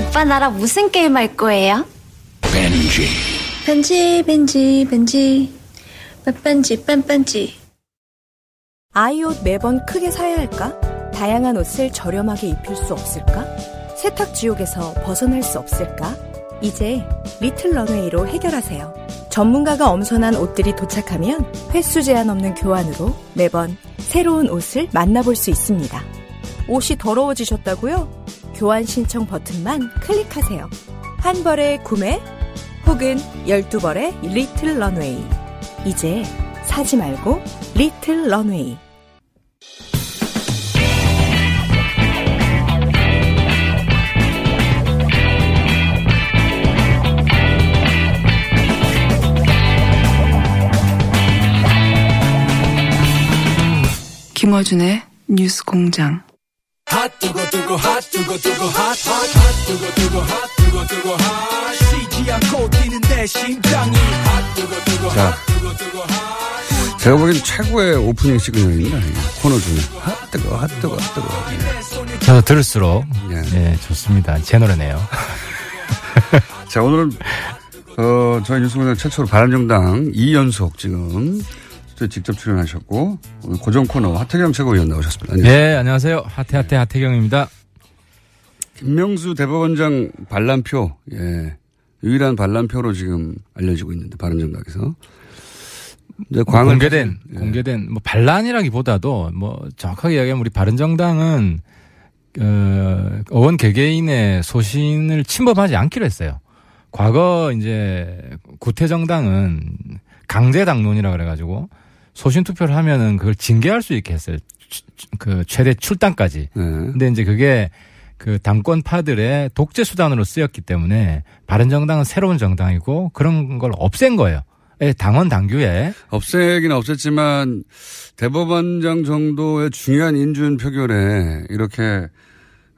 오빠 나랑 무슨 게임 할 거예요? 벤지 벤지 벤지 벤지 빼뺀지 빼뺀지 아이 옷 매번 크게 사야 할까? 다양한 옷을 저렴하게 입힐 수 없을까? 세탁 지옥에서 벗어날 수 없을까? 이제 리틀 런웨이로 해결하세요. 전문가가 엄선한 옷들이 도착하면 횟수 제한 없는 교환으로 매번 새로운 옷을 만나볼 수 있습니다. 옷이 더러워지셨다고요? 교환 신청 버튼만 클릭하세요. 한 벌의 구매 혹은 12벌의 리틀 런웨이. 이제 사지 말고 리틀 런웨이. 김어준의 뉴스 공장. 자, 제가 보기엔 최고의 오프닝 시그널입니다. 이 코너 중에. 핫 뜨거, 핫 뜨거, 핫 뜨거. 저도 들을수록 예. 예, 좋습니다. 제 노래네요. 자, 오늘은, 어, 저희 뉴스공장 최초로 바람정당 2연속 지금 스튜디오에 직접 출연하셨고, 오늘 고정 코너 하태경 최고위원 나오셨습니다. 안녕하세요. 예, 안녕하세요. 하태하태 하태경입니다. 김명수 대법원장 반란표, 예. 유일한 반란표로 지금 알려지고 있는데, 바람정당에서. 이제 광을 공개된 예. 공개된 뭐 반란이라기보다도 뭐 정확하게 이야기하면 우리 바른정당은 어, 의원 개개인의 소신을 침범하지 않기로 했어요. 과거 이제 구태정당은 강제당론이라 그래가지고 소신 투표를 하면은 그걸 징계할 수 있게 했어요. 추- 그 최대 출당까지. 예. 근데 이제 그게 그 당권 파들의 독재 수단으로 쓰였기 때문에 바른 정당은 새로운 정당이고 그런 걸 없앤 거예요. 예, 당원 당규에 없애긴 없앴지만 대법원장 정도의 중요한 인준 표결에 이렇게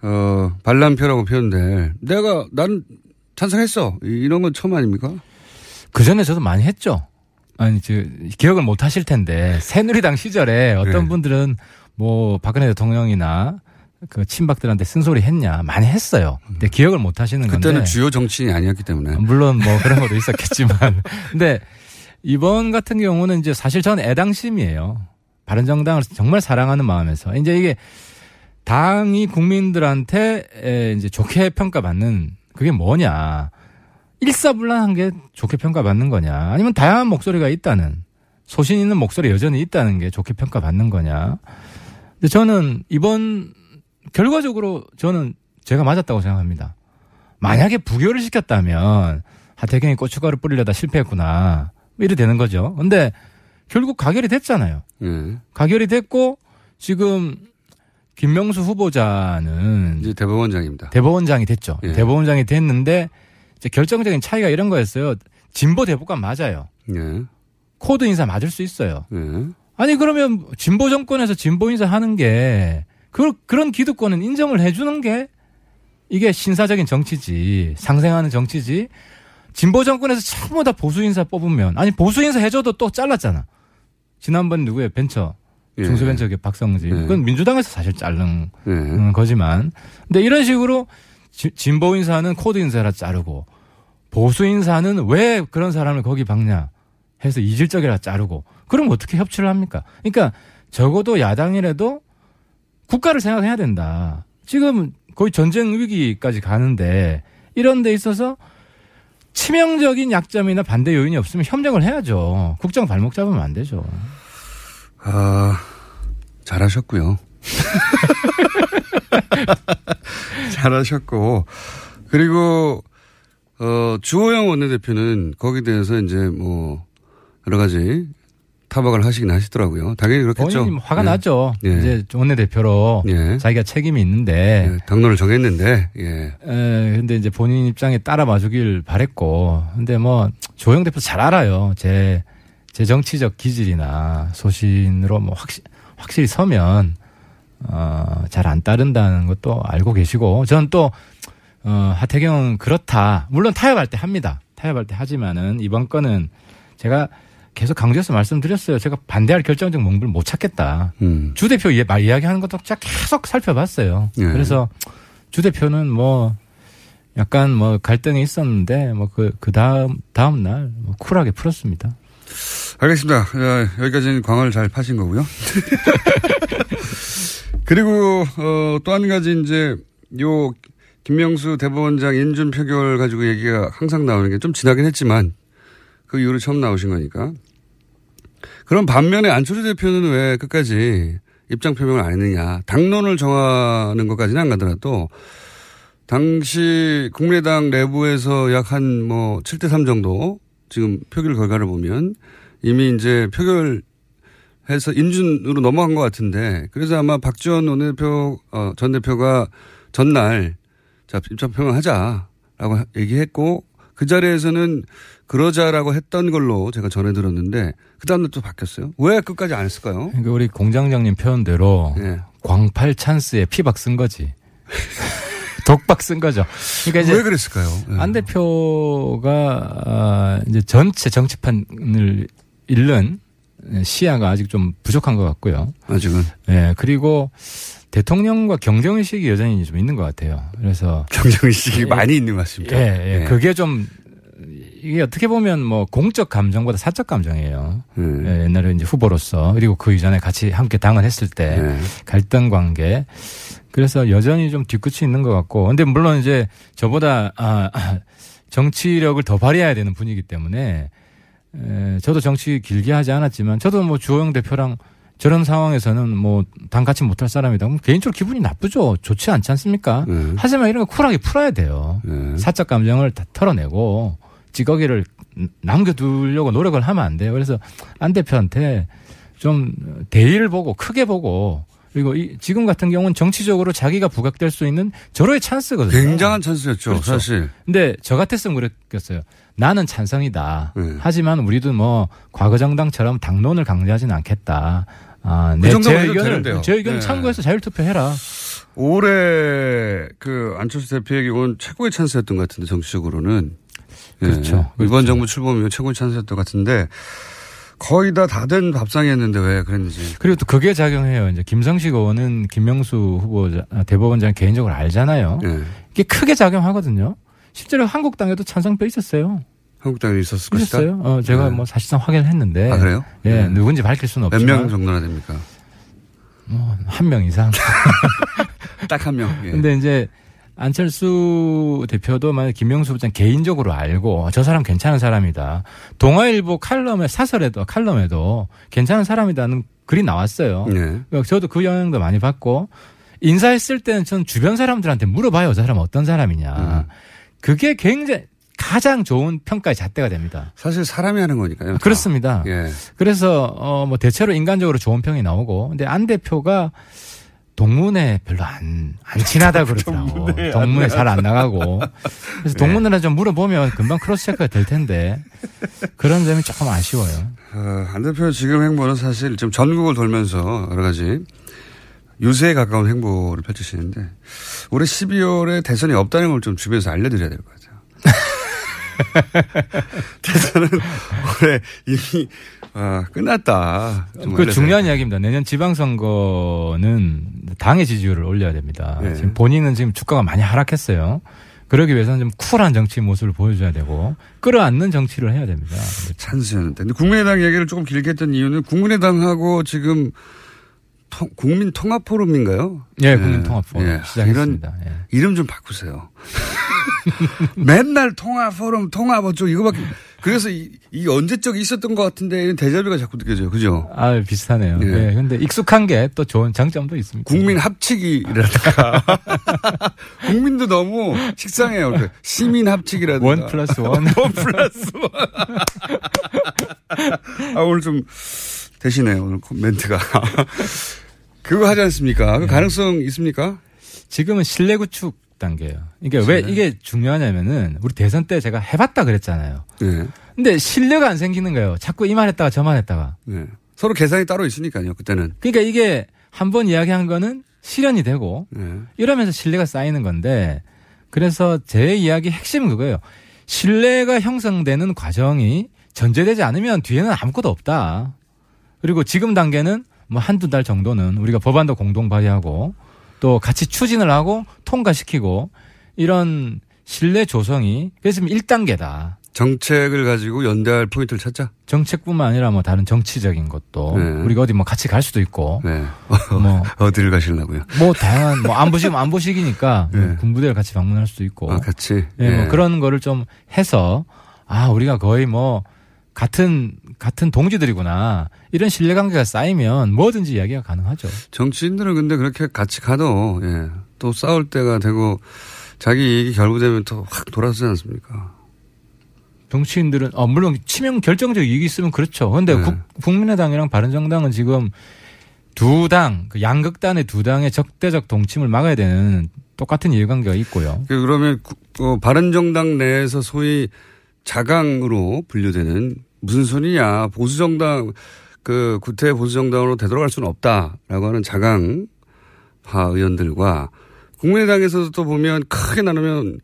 어 반란표라고 표현될 내가 난 찬성했어 이- 이런 건 처음 아닙니까? 그 전에 저도 많이 했죠. 아니, 저, 기억을 못 하실 텐데, 새누리당 시절에 어떤 네. 분들은 뭐, 박근혜 대통령이나 그 친박들한테 쓴소리 했냐, 많이 했어요. 근데 기억을 못 하시는 건데. 그때는 주요 정치인이 아니었기 때문에 물론 뭐 그런 것도 있었겠지만. 근데 이번 같은 경우는 이제 사실 저는 애당심이에요. 바른정당을 정말 사랑하는 마음에서. 이제 이게 당이 국민들한테 에, 이제 좋게 평가받는 그게 뭐냐. 일사불란한 게 좋게 평가받는 거냐. 아니면 다양한 목소리가 있다는 소신 있는 목소리 여전히 있다는 게 좋게 평가받는 거냐. 근데 저는 이번 결과적으로 저는 제가 맞았다고 생각합니다. 만약에 부결을 시켰다면 하태경이 고춧가루 뿌리려다 실패했구나. 뭐 이래 되는 거죠. 근데 결국 가결이 됐잖아요. 예. 가결이 됐고 지금 김명수 후보자는 이제 대법원장입니다. 대법원장이 됐죠. 예. 대법원장이 됐는데 이제 결정적인 차이가 이런 거였어요. 진보 대법관 맞아요. 예. 코드 인사 맞을 수 있어요. 예. 아니 그러면 진보 정권에서 진보 인사 하는 게 그, 그런 기득권은 인정을 해주는 게 이게 신사적인 정치지 상생하는 정치지 진보 정권에서 전부 다 보수 인사 뽑으면 아니 보수 인사 해줘도 또 잘랐잖아. 지난번 누구예요 벤처 예. 중소벤처기업 박성진 예. 그건 민주당에서 사실 자른 예. 음, 거지만 근데 이런 식으로 지- 진보 인사는 코드 인사라 자르고 보수 인사는 왜 그런 사람을 거기 박냐 해서 이질적이라 자르고 그럼 어떻게 협치를 합니까? 그러니까 적어도 야당이라도 국가를 생각해야 된다. 지금 거의 전쟁 위기까지 가는데 이런 데 있어서 치명적인 약점이나 반대 요인이 없으면 협력을 해야죠. 국정 발목 잡으면 안 되죠. 아, 잘하셨고요. 잘하셨고. 그리고, 어, 주호영 원내대표는 거기에 대해서 이제 뭐, 여러 가지 타박을 하시긴 하시더라고요. 당연히 그렇겠죠. 본인이 뭐 화가 예. 나죠. 예. 이제 원내대표로 예. 자기가 책임이 있는데 예, 당론을 정했는데, 예. 에, 근데 이제 본인 입장에 따라 봐주길 바랬고, 근데 뭐, 조영 대표 잘 알아요. 제, 제 정치적 기질이나 소신으로 뭐 확실, 확실히 서면, 어, 잘 안 따른다는 것도 알고 계시고, 저는 또, 어, 하태경은 그렇다. 물론 타협할 때 합니다. 타협할 때 하지만은 이번 건은 제가 계속 강조해서 말씀드렸어요. 제가 반대할 결정적 몽부를 못 찾겠다. 음. 주 대표 예- 말 이야기하는 것도 제가 계속 살펴봤어요. 예. 그래서 주 대표는 뭐 약간 뭐 갈등이 있었는데 뭐 그 그 다음 다음 날 뭐 쿨하게 풀었습니다. 알겠습니다. 야, 여기까지는 광을 잘 파신 거고요. 그리고 어, 또 한 가지 이제 요 김명수 대법원장 인준 표결 가지고 얘기가 항상 나오는 게 좀 지나긴 했지만 그 이후로 처음 나오신 거니까. 그럼 반면에 안철수 대표는 왜 끝까지 입장 표명을 안 했느냐. 당론을 정하는 것까지는 안 가더라도 당시 국민의당 내부에서 약 한 뭐 7대3 정도 지금 표결 결과를 보면 이미 이제 표결 해서 인준으로 넘어간 것 같은데 그래서 아마 박지원 원내대표 어, 전 대표가 전날 자 입장 표명하자라고 하- 얘기했고 그 자리에서는 그러자라고 했던 걸로 제가 전해 들었는데 그 다음날 또 바뀌었어요. 왜 끝까지 안 했을까요? 그러니까 우리 공장장님 표현대로 예. 광팔 찬스에 피박 쓴 거지. 독박 쓴 거죠. 그러니까 이제 왜 그랬을까요? 예. 안 대표가 아, 이제 전체 정치판을 잃는 시야가 아직 좀 부족한 것 같고요. 아직은 예, 그리고 대통령과 경쟁의식이 여전히 좀 있는 것 같아요. 그래서 경쟁의식이 예. 많이 있는 것 같습니다. 예, 예. 그게 좀 이게 어떻게 보면 뭐 공적 감정보다 사적 감정이에요. 예. 예, 옛날에 이제 후보로서 그리고 그 이전에 같이 함께 당을 했을 때 예. 갈등 관계. 그래서 여전히 좀 뒤끝이 있는 것 같고. 근데 물론 이제 저보다 아, 아, 정치력을 더 발휘해야 되는 분이기 때문에 에, 저도 정치 길게 하지 않았지만 저도 뭐 주호영 대표랑 저런 상황에서는 뭐 당 같이 못할 사람이다. 그럼 개인적으로 기분이 나쁘죠. 좋지 않지 않습니까? 예. 하지만 이런 거 쿨하게 풀어야 돼요. 예. 사적 감정을 다 털어내고 찌꺼기를 남겨두려고 노력을 하면 안 돼요. 그래서 안 대표한테 좀 대의를 보고 크게 보고 그리고 이 지금 같은 경우는 정치적으로 자기가 부각될 수 있는 절호의 찬스거든요. 굉장한 찬스였죠, 그렇죠. 사실. 근데 저 같았으면 그랬겠어요. 나는 찬성이다. 네. 하지만 우리도 뭐 과거 정당처럼 당론을 강조하지는 않겠다. 아, 그 내, 정도만 제 해도 의견을 되는데요. 제 의견 네. 참고해서 자율 투표해라. 올해 그 안철수 대표에게 온 최고의 찬스였던 것 같은데 정치적으로는 예. 그렇죠. 이번 그렇죠. 정부 출범이면 최고의 찬스였던 것 같은데 거의 다 다 된 밥상이었는데 왜 그랬는지 그리고 또 그게 작용해요. 이제 김성식 의원은 김명수 후보 대법원장 개인적으로 알잖아요. 예. 이게 크게 작용하거든요. 실제로 한국당에도 찬성표 있었어요. 한국당에 있었을 것이다. 있었어요. 어, 제가 네. 뭐 사실상 확인했는데. 아 그래요? 예, 네. 누군지 밝힐 수는 몇 없지만 명 정도나 됩니까? 한명 이상. 딱 한 명. 예. 근데 이제 안철수 대표도 만약 김명수 부장 개인적으로 알고 저 사람 괜찮은 사람이다. 동아일보 칼럼에 사설에도 칼럼에도 괜찮은 사람이다는 글이 나왔어요. 예. 그러니까 저도 그 영향도 많이 받고 인사했을 때는 전 주변 사람들한테 물어봐요. 저 사람 어떤 사람이냐. 음. 그게 굉장히 가장 좋은 평가의 잣대가 됩니다. 사실 사람이 하는 거니까요. 다. 그렇습니다. 예. 그래서 어 뭐 대체로 인간적으로 좋은 평이 나오고 근데 안 대표가 동문회 별로 안, 안 친하다 그러더라고. 동문회 잘 안 나가고. 그래서 동문회나 좀 물어보면 금방 크로스 체크가 될 텐데 그런 점이 조금 아쉬워요. 어, 안 대표 지금 행보는 사실 지금 전국을 돌면서 여러 가지 유세에 가까운 행보를 펼치시는데 올해 12월에 대선이 없다는 걸 좀 주변에서 알려드려야 될 것 같아요. 대선은 올해 이미 아, 끝났다. 좀그 중요한. 이야기입니다. 내년 지방선거는 당의 지지율을 올려야 됩니다. 네. 지금 본인은 지금 주가가 많이 하락했어요. 그러기 위해서는 좀 쿨한 정치 모습을 보여줘야 되고 끌어안는 정치를 해야 됩니다. 찬스였는데. 근데 국민의당 얘기를 조금 길게 했던 이유는 국민의당하고 지금 통- 국민 통합 포럼인가요? 예, 국민 통합 포럼 예. 시작했습니다. 예. 이름 좀 바꾸세요. 맨날 통합 포럼 통합 어쩌고 이거밖에 그래서 이, 이 언제적 있었던 것 같은데 이런 데자뷰가 자꾸 느껴져요. 그죠? 아, 비슷하네요. 예. 예. 근데 익숙한 게 또 좋은 장점도 있습니다. 국민 합치기라든가 국민도 너무 식상해요. 그 시민 합치기라든가 one plus one. one plus one. 아, 오늘 좀 대단해요. 오늘 멘트가. 그거 하지 않습니까? 그 가능성 있습니까? 지금은 신뢰 구축 단계예요. 이게 왜 이게 중요하냐면은 우리 대선 때 제가 해봤다 그랬잖아요. 네. 근데 신뢰가 안 생기는 거예요. 자꾸 이 말 했다가 저 말 했다가. 네. 서로 계산이 따로 있으니까요. 그때는. 그러니까 이게 한 번 이야기한 거는 실현이 되고 네. 이러면서 신뢰가 쌓이는 건데 그래서 제 이야기 핵심은 그거예요. 신뢰가 형성되는 과정이 전제되지 않으면 뒤에는 아무것도 없다. 그리고 지금 단계는 뭐 한두 달 정도는 우리가 법안도 공동 발의하고 또 같이 추진을 하고 통과시키고 이런 신뢰 조성이 그래서 1단계다. 정책을 가지고 연대할 포인트를 찾자. 정책뿐만 아니라 뭐 다른 정치적인 것도 네. 우리가 어디 뭐 같이 갈 수도 있고 네. 뭐 어디를 가시려고요? 뭐 다양한 뭐 안보시면 안보식이니까 네. 군부대를 같이 방문할 수도 있고 아, 같이. 예, 뭐 예. 그런 거를 좀 해서 아 우리가 거의 뭐 같은 같은 동지들이구나 이런 신뢰관계가 쌓이면 뭐든지 이야기가 가능하죠. 정치인들은 근데 그렇게 같이 가도 예. 또 싸울 때가 되고 자기 이익이 결부되면 또 확 돌아서지 않습니까? 정치인들은 어 물론 치명 결정적 이익이 있으면 그렇죠. 그런데 네. 국- 국민의당이랑 바른정당은 지금 두 당, 그 양극단의 두 당의 적대적 동침을 막아야 되는 똑같은 이해관계가 있고요. 그 그러면 구- 어, 바른정당 내에서 소위 자강으로 분류되는 무슨 소리냐 보수정당 그 구태 보수정당으로 되돌아갈 수는 없다라고 하는 자강파 의원들과 국민의당에서도 또 보면 크게 나누면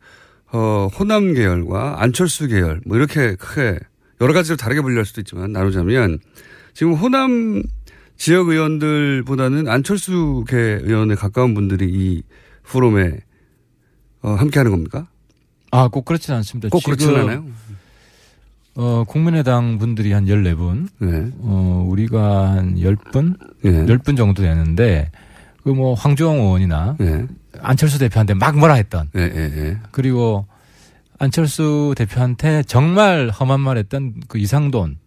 어 호남 계열과 안철수 계열 뭐 이렇게 크게 여러 가지로 다르게 분류할 수도 있지만 나누자면 지금 호남 지역 의원들보다는 안철수 계 의원에 가까운 분들이 이 포럼에 어, 함께 하는 겁니까? 아, 꼭 그렇지는 않습니다. 꼭 그렇진 않아요? 어, 국민의당 분들이 한 14분, 네. 어, 우리가 한 10분? 예. 10분 정도 되는데, 그 뭐, 황주홍 의원이나 예. 안철수 대표한테 막 뭐라 했던, 예. 그리고 안철수 대표한테 정말 험한 말 했던 그 이상돈.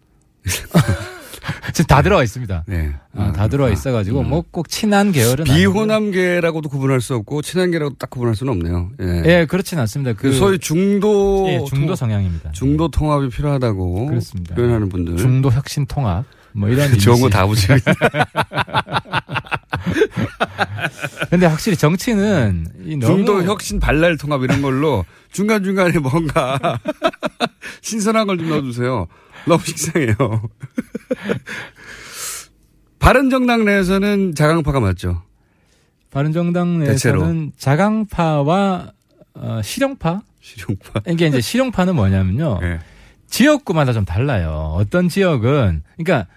지금 다 들어와 있습니다. 네. 아, 다 들어와 있어가지고, 뭐꼭 친한 계열은. 비호남계라고도 구분할 수 없고 친한계라고 딱 구분할 수는 없네요. 예. 예, 그렇진 않습니다. 그 소위 중도 예, 중도 통- 성향입니다. 중도 통합이 필요하다고 그렇습니다. 표현하는 분들 중도 혁신 통합. 뭐 이런. 좋은. 거 다 붙이고 근데 확실히 정치는 중도 혁신 발랄 통합 이런 걸로 중간 중간에 뭔가 신선한 걸 좀 넣어주세요. 너무 식상해요. 바른정당 내에서는 자강파가 맞죠. 바른정당 대체로. 내에서는 자강파와 어, 실용파 실용파. 이게 이제 실용파는 뭐냐면요 예. 지역구마다 좀 달라요. 어떤 지역은 그러니까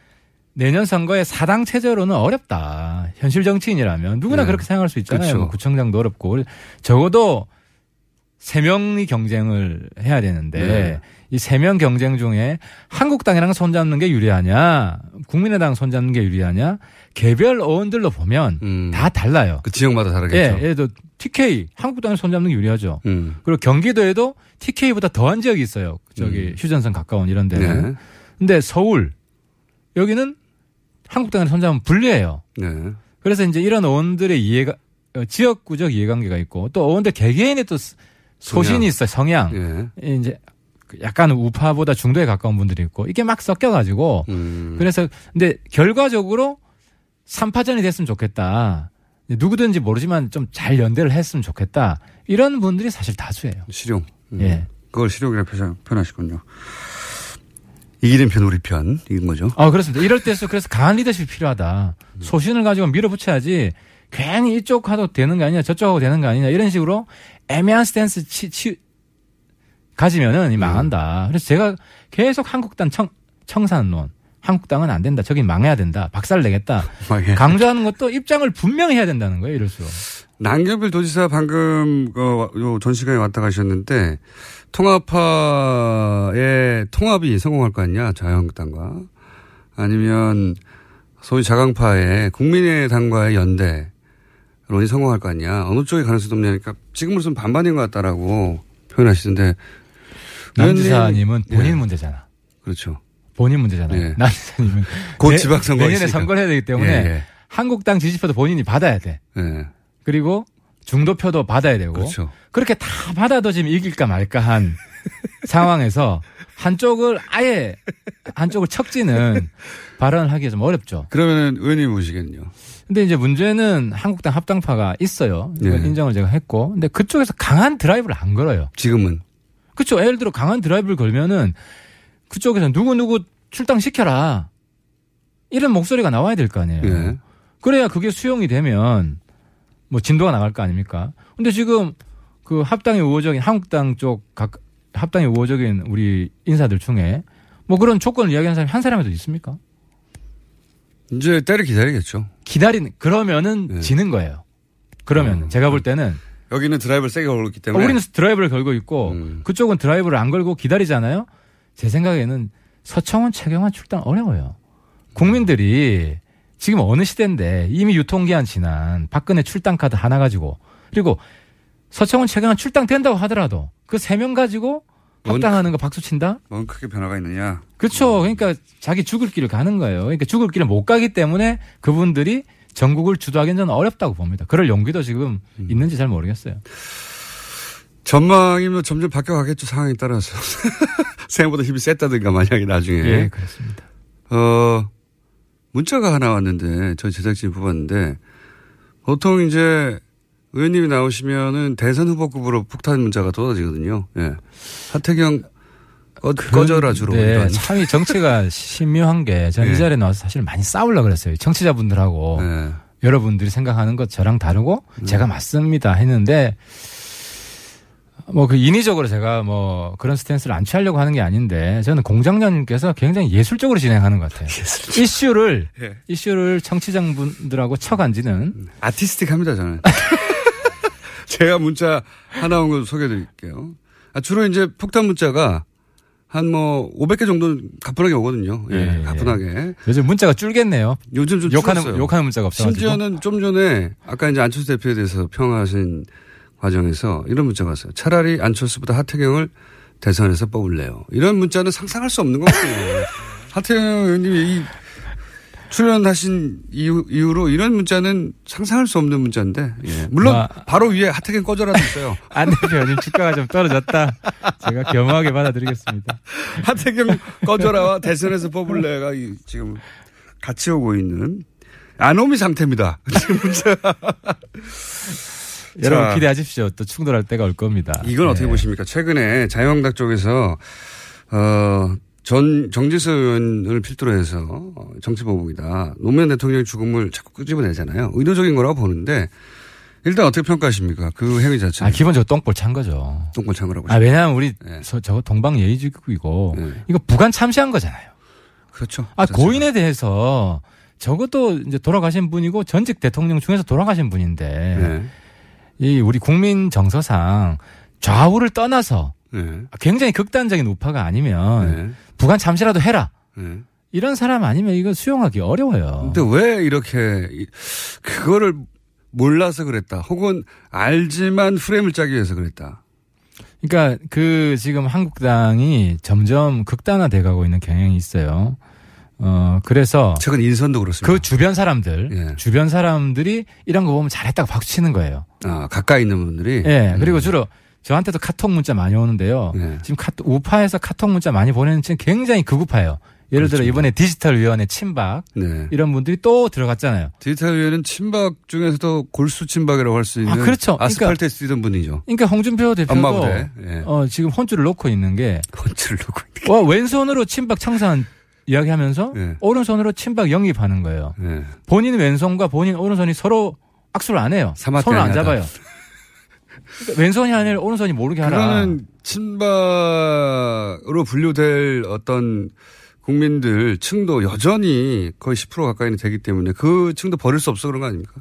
내년 선거에 사당 체제로는 어렵다. 현실 정치인이라면 누구나 네. 그렇게 생각할 수 있잖아요. 그렇죠. 뭐 구청장도 어렵고 적어도 세 명이 경쟁을 해야 되는데 네. 이 세 명 경쟁 중에 한국당이랑 손잡는 게 유리하냐, 국민의당 손잡는 게 유리하냐, 개별 의원들로 보면 음. 다 달라요. 그 지역마다 예, 다르겠죠. 예를 들어 TK 한국당이 손잡는 게 유리하죠. 음. 그리고 경기도에도 TK보다 더한 지역이 있어요. 저기 음. 휴전선 가까운 이런 데는. 네. 근데 서울 여기는 한국당을 손잡으면 불리해요. 네. 그래서 이제 이런 의원들의 이해가 어, 지역구적 이해관계가 있고 또 의원들 개개인의 또 스- 소신이. 있어요. 성향. 예. 이제 그 약간 우파보다 중도에 가까운 분들이 있고 이게 막 섞여가지고 음. 그래서 근데 결과적으로 3파전이 됐으면 좋겠다. 누구든지 모르지만 좀 잘 연대를 했으면 좋겠다. 이런 분들이 사실 다수예요. 실용. 음. 예. 그걸 실용이라고 표현- 표현하시군요. 이기는 편 우리 편 이긴 거죠. 아, 그렇습니다. 이럴 때일수록 그래서 강한 리더십이 필요하다. 소신을 가지고 밀어붙여야지 괜히 이쪽 하도 되는 거 아니냐, 저쪽 하고 되는 거 아니냐, 이런 식으로 애매한 스탠스 치, 치, 가지면은 이 망한다. 그래서 제가 계속 한국당 청, 청산론. 한국당은 안 된다. 저긴 망해야 된다. 박살 내겠다. 강조하는 것도 입장을 분명히 해야 된다는 거예요, 이럴수록. 남경필 도지사 방금 어, 요전 시간에 왔다 가셨는데 통합파의 통합이 성공할 거 아니냐 자유한국당과 아니면 소위 자강파의 국민의당과의 연대론이 성공할 거 아니냐 어느 쪽이 가능성이 높냐니까 지금으로서는 반반인 것 같다라고 표현하시던데. 남 의원님, 지사님은 본인 예, 문제잖아. 그렇죠. 본인 문제잖아요. 예. 남 지사님은 곧 내- 지방선거가 내년에 있으니까. 선거를 해야 되기 때문에 예, 한국당 지지표도 본인이 받아야 돼. 예. 예. 그리고 중도표도 받아야 되고 그렇죠. 그렇게 다 받아도 지금 이길까 말까 한 상황에서 한쪽을 아예 한쪽을 척지는 발언을 하기가 좀 어렵죠. 그러면은 의원님 보시기에는요. 근데 이제 문제는 한국당 합당파가 있어요. 이건 네. 인정을 제가 했고. 근데 그쪽에서 강한 드라이브를 안 걸어요. 지금은. 그쵸. 예를 들어 강한 드라이브를 걸면은 그쪽에서 누구누구 출당시켜라. 이런 목소리가 나와야 될 거 아니에요. 예. 그래야 그게 수용이 되면 뭐 진도가 나갈 거 아닙니까? 근데 지금 그 합당의 우호적인 한국당 쪽 각, 합당의 우호적인 우리 인사들 중에 뭐 그런 조건을 이야기하는 사람이 한 사람이라도 있습니까? 이제 때를 기다리겠죠. 기다리는, 그러면은 네. 지는 거예요. 그러면 어. 제가 볼 때는 여기는 드라이브를 세게 걸고 있기 어, 때문에. 우리는 드라이브를 걸고 있고 음. 그쪽은 드라이브를 안 걸고 기다리잖아요. 제 생각에는 서청원, 최경환 출당 어려워요. 국민들이 지금 어느 시대인데 이미 유통기한 지난 박근혜 출당 카드 하나 가지고 그리고 서청원, 최경환 출당 된다고 하더라도 그 세 명 가지고 합당하는 거 박수 친다? 뭔 크게 변화가 있느냐. 그렇죠. 그러니까 자기 죽을 길을 가는 거예요. 그러니까 죽을 길을 못 가기 때문에 그분들이 전국을 주도하기는 저는 어렵다고 봅니다. 그럴 용기도 지금 음. 있는지 잘 모르겠어요. 전망이 뭐 점점 바뀌어가겠죠. 상황에 따라서. 생각보다 힘이 셌다든가 만약에 나중에. 예, 그렇습니다. 어, 문자가 하나 왔는데 저희 제작진이 뽑았는데 보통 이제 의원님이 나오시면은 대선 후보급으로 폭탄 문자가 쏟아지거든요. 예. 하태경 꺼, 꺼져라 주로. 네, 이런. 참이 정치가 신묘한 게 저는 네. 이 자리에 나와서 사실 많이 싸우려고 그랬어요. 청취자분들하고 예. 여러분들이 생각하는 것 저랑 다르고 음. 제가 맞습니다 했는데 뭐 그 인위적으로 제가 뭐 그런 스탠스를 안 취하려고 하는 게 아닌데 저는 공장장님께서 굉장히 예술적으로 진행하는 것 같아요. 이슈를 예. 이슈를 청취자분들하고 쳐간지는 아티스틱합니다 저는. 제가 문자 하나 온 거 소개해드릴게요. 아, 주로 이제 폭탄 문자가 한 뭐 500개 정도 가뿐하게 오거든요. 예, 예, 예. 가뿐하게. 요즘 문자가 줄겠네요. 요즘 좀 욕하는 줄었어요. 욕하는 문자가 없어 가지고. 심지어는 좀 전에 아까 이제 안철수 대표에 대해서 평하신 과정에서 이런 문자가 왔어요. 차라리 안철수보다 하태경을 대선에서 뽑을래요. 이런 문자는 상상할 수 없는 거거든요. 하태경 의원님이 이 출연하신 이후, 이후로 이런 문자는 상상할 수 없는 문자인데, 예. 물론 와. 바로 위에 하태경 꺼져라도 있어요. 안 대표님 주가가 좀 떨어졌다. 제가 겸허하게 받아들이겠습니다. 하태경 꺼져라와 대선에서 뽑을래가 이- 지금 같이 오고 있는 아노미 상태입니다. 지금 문자. 여러분 자. 기대하십시오. 또 충돌할 때가 올 겁니다. 이건 어떻게 네. 보십니까? 최근에 자유한국당 쪽에서 어, 전 정지수 의원을 필두로 해서 어, 정치보복이다. 노무현 대통령의 죽음을 자꾸 끄집어내잖아요. 의도적인 거라고 보는데 일단 어떻게 평가하십니까? 그 행위 자체. 아 기본적으로 똥볼 찬 거죠. 똥골 창거라고. 아 왜냐하면 우리 네. 저, 저거 동방 예의지국이고 네. 이거 부관 참시한 거잖아요. 그렇죠. 아 자체가. 고인에 대해서 적어도 이제 돌아가신 분이고 전직 대통령 중에서 돌아가신 분인데 네. 이 우리 국민 정서상 좌우를 떠나서 네. 굉장히 극단적인 우파가 아니면 네. 부관 참시라도 해라. 네. 이런 사람 아니면 이거 수용하기 어려워요. 근데 왜 이렇게 이- 그거를 몰라서 그랬다. 혹은 알지만 프레임을 짜기 위해서 그랬다. 그러니까 그 지금 한국당이 점점 극단화돼 가고 있는 경향이 있어요. 어 그래서 최근 인선도 그렇습니다. 그 주변 사람들, 예. 주변 사람들이 이런 거 보면 잘했다고 박수 치는 거예요. 아, 가까이 있는 분들이. 예. 그리고 음. 주로 저한테도 카톡 문자 많이 오는데요. 예. 지금 카톡, 우파에서 카톡 문자 많이 보내는 지금 굉장히 극우파예요. 예를 들어 그렇습니다. 이번에 디지털 위원회 친박 네. 이런 분들이 또 들어갔잖아요. 디지털 위에는 친박 중에서도 골수 친박이라고 할 수 있는 아, 그렇죠. 아스팔트에 쓰던 분이죠. 그러니까 홍준표 대표도. 예. 어, 지금 혼쭐을 놓고 있는 게 건치를 놓고 있는 와, 왼손으로 친박 청산 이야기하면서 예. 오른손으로 친박 영입하는 거예요. 게. 예. 본인 왼손과 본인 오른손이 서로 악수를 안 해요. 손을 안. 잡아요. 그러니까 왼손이 아니라 오른손이 모르게 하라. 그거는 친박으로 분류될 어떤 국민들 층도 여전히 거의 10% 가까이는 되기 때문에 그 층도 버릴 수 없어 그런 거 아닙니까?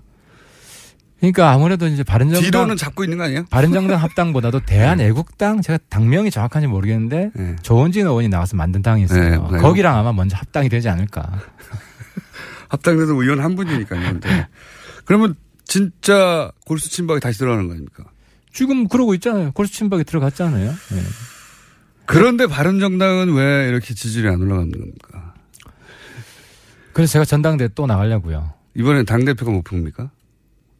그러니까 아무래도 이제 바른정당 뒤로는 잡고 있는 거 아니에요? 바른정당 합당보다도 대한애국당 제가 당명이 정확한지 모르겠는데 예. 조원진 의원이 나와서 만든 당이 있어요. 네, 네. 거기랑 아마 먼저 합당이 되지 않을까. 합당돼도 의원 한 분이니까요. 그러면 진짜 골수 친박이 다시 들어가는 거 아닙니까? 지금 그러고 있잖아요. 골수 친박에 들어갔잖아요. 예. 그런데 바른정당은 왜 이렇게 지지율이 안 올라가는 겁니까? 그래서 제가 전당대 또 나가려고요. 이번엔 당 대표가 목표입니까?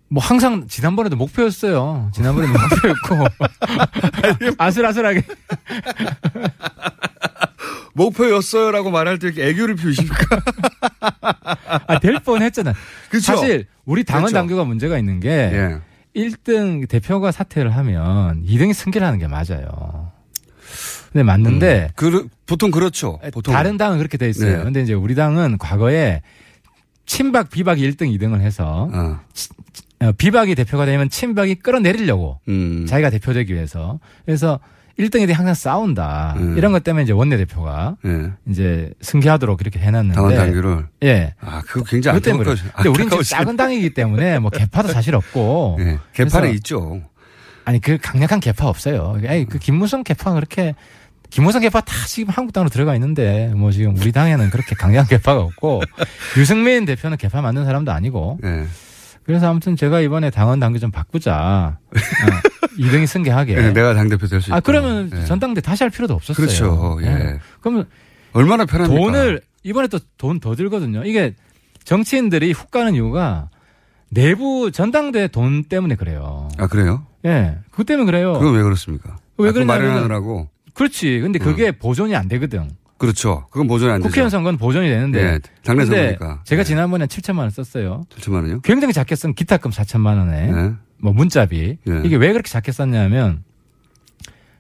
뭐 항상 지난번에도 목표였어요. 지난번에도 목표였고 아슬아슬하게 목표였어요라고 말할 때 이렇게 애교를 피우십니까? 아, 될 뻔했잖아요. 그쵸? 사실 우리 그렇죠. 당규가 문제가 있는 게 예. 1등 대표가 사퇴를 하면 2등이 승계하는 게 맞아요. 근데 맞는데 그, 보통 그렇죠. 보통. 다른 당은 그렇게 돼 있어요. 네. 근데 이제 우리 당은 과거에 친박 비박이 1등 2등을 해서 어. 어, 비박이 대표가 되면 친박이 끌어내리려고 음. 자기가 대표되기 위해서 그래서 1등 2등이 항상 싸운다 음. 이런 것 때문에 이제 원내대표가 예. 이제 승계하도록 이렇게 해놨는데 당원 당규를. 예 아, 그거 굉장히 그것 때문에. 근데 우리는 지금 작은 당이기 때문에 뭐 개파도 사실 없고 예. 개판에 그래서- 있죠. 아니 그 강력한 개파 없어요. 아니 그 김무성 개파가 그렇게 김무성 개파 다 지금 한국당으로 들어가 있는데 뭐 지금 우리 당에는 그렇게 강력한 개파가 없고 유승민 대표는 개파 만든 사람도 아니고 예. 그래서 아무튼 제가 이번에 당원 당규 좀 바꾸자. 어, 2등이 승계하게. 예, 내가 당대표 될 수 있고. 아 그러면 예. 전당대 다시 할 필요도 없었어요. 그렇죠. 예. 그러면 얼마나 편합니까? 돈을 이번에 또 돈 더 들거든요. 이게 정치인들이 훅 가는 이유가 내부 전당대 돈 때문에 그래요. 아, 그래요? 예. 그것 때문에 그래요. 그건 왜 그렇습니까? 왜 아, 그거 그러냐면은- 마련하느라고. 그렇지. 근데 그게 보존이 안 되거든. 그렇죠. 그건 보존이 안 되죠. 국회의원 선거는 보존이 되는데. 예, 당내 선거니까. 제가 예. 지난번에 7천만 원 썼어요. 7천만 원요? 굉장히 작게 쓴 기타금 4천만 원에 예. 뭐 문자비 예. 이게 왜 그렇게 작게 썼냐면